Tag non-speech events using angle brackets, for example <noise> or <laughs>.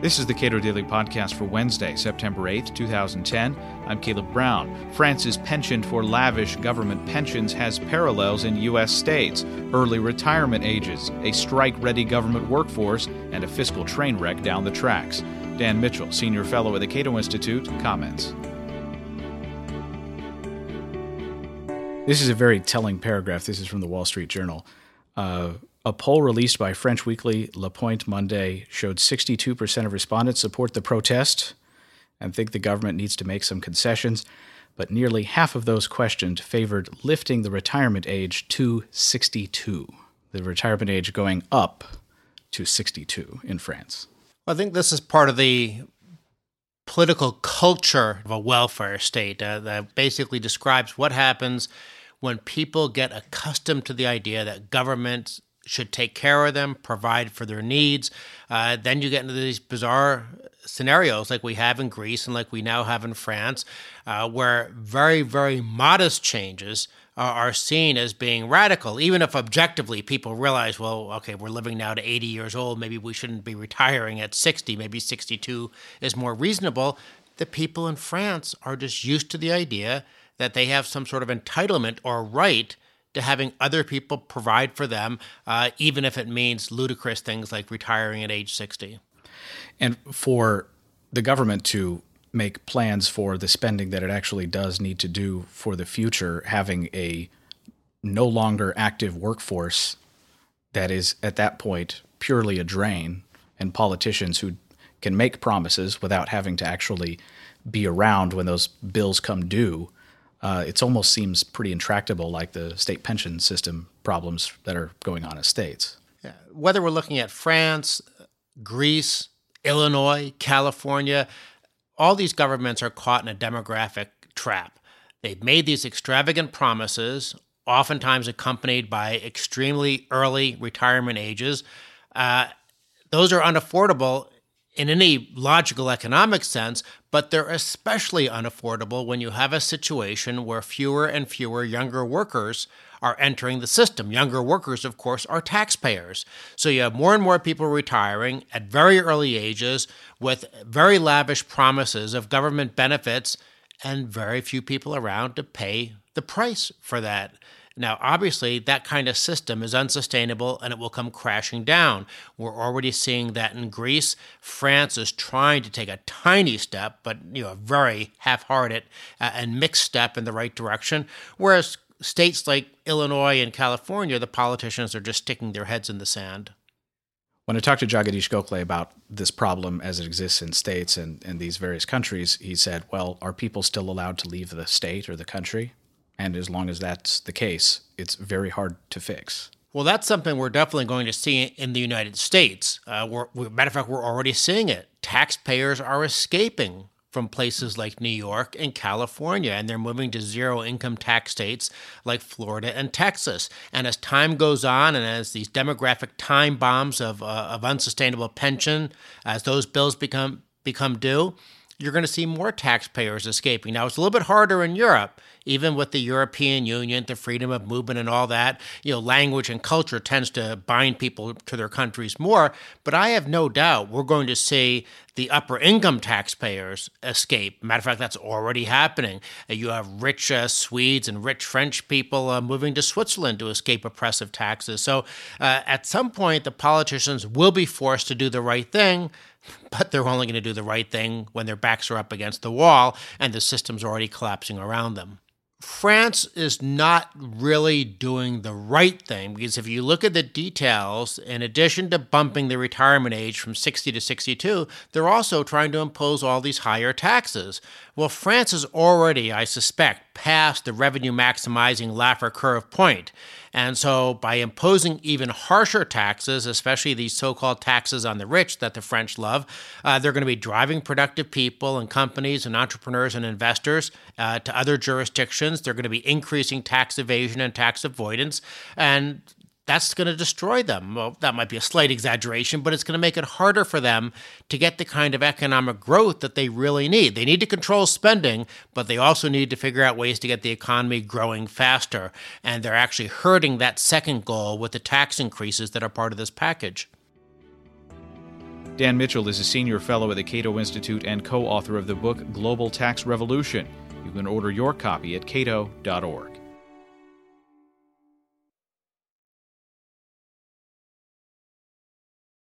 This is the Cato Daily Podcast for Wednesday, September 8th, 2010. I'm Caleb Brown. France's penchant for lavish government pensions has parallels in U.S. states early retirement ages, a strike ready government workforce, and a fiscal train wreck down the tracks. Dan Mitchell, senior fellow at the Cato Institute, comments. This is a very telling paragraph. This is from the Wall Street Journal. Uh, a poll released by French weekly Le Point Monday showed 62% of respondents support the protest and think the government needs to make some concessions, but nearly half of those questioned favored lifting the retirement age to 62, the retirement age going up to 62 in France. I think this is part of the political culture of a welfare state uh, that basically describes what happens when people get accustomed to the idea that government should take care of them, provide for their needs. Uh, then you get into these bizarre scenarios like we have in Greece and like we now have in France, uh, where very, very modest changes are seen as being radical, even if objectively people realize, well, okay, we're living now to 80 years old. Maybe we shouldn't be retiring at 60. Maybe 62 is more reasonable. The people in France are just used to the idea that they have some sort of entitlement or right to having other people provide for them, uh, even if it means ludicrous things like retiring at age 60. And for the government to make plans for the spending that it actually does need to do for the future, having a no longer active workforce that is at that point purely a drain, and politicians who can make promises without having to actually be around when those bills come due uh, it almost seems pretty intractable, like the state pension system problems that are going on in states. Yeah. Whether we're looking at France, Greece, Illinois, California, all these governments are caught in a demographic trap. They've made these extravagant promises, oftentimes accompanied by extremely early retirement ages. Uh, those are unaffordable in any logical economic sense, but they're especially unaffordable when you have a situation where fewer and fewer younger workers are entering the system. Younger workers, of course, are taxpayers. So you have more and more people retiring at very early ages with very lavish promises of government benefits and very few people around to pay the price for that. Now, obviously, that kind of system is unsustainable and it will come crashing down. We're already seeing that in Greece. France is trying to take a tiny step, but you know, a very half-hearted uh, and mixed step in the right direction. Whereas states like Illinois and California, the politicians are just sticking their heads in the sand. When I talked to Jagadeesh Gokhale about this problem as it exists in states and, and these various countries, he said, Well, are people still allowed to leave the state or the country? And as long as that's the case, it's very hard to fix. Well, that's something we're definitely going to see in the United States. Uh, we're, matter of fact, we're already seeing it. Taxpayers are escaping from places like New York and California, and they're moving to zero income tax states like Florida and Texas. And as time goes on, and as these demographic time bombs of, uh, of unsustainable pension, as those bills become become due, you're going to see more taxpayers escaping. Now, it's a little bit harder in Europe, even with the European Union, the freedom of movement, and all that. You know, language and culture tends to bind people to their countries more. But I have no doubt we're going to see the upper income taxpayers escape. Matter of fact, that's already happening. Uh, you have rich uh, Swedes and rich French people uh, moving to Switzerland to escape oppressive taxes. So uh, at some point, the politicians will be forced to do the right thing <laughs> but they're only going to do the right thing when their backs are up against the wall and the system's already collapsing around them. France is not really doing the right thing because if you look at the details, in addition to bumping the retirement age from 60 to 62, they're also trying to impose all these higher taxes. Well, France is already, I suspect, past the revenue maximizing Laffer curve point. And so, by imposing even harsher taxes, especially these so called taxes on the rich that the French love, uh, they're going to be driving productive people and companies and entrepreneurs and investors uh, to other jurisdictions. They're going to be increasing tax evasion and tax avoidance. And that's going to destroy them. Well, that might be a slight exaggeration, but it's going to make it harder for them to get the kind of economic growth that they really need. They need to control spending, but they also need to figure out ways to get the economy growing faster. And they're actually hurting that second goal with the tax increases that are part of this package. Dan Mitchell is a senior fellow at the Cato Institute and co author of the book Global Tax Revolution. You can order your copy at cato.org.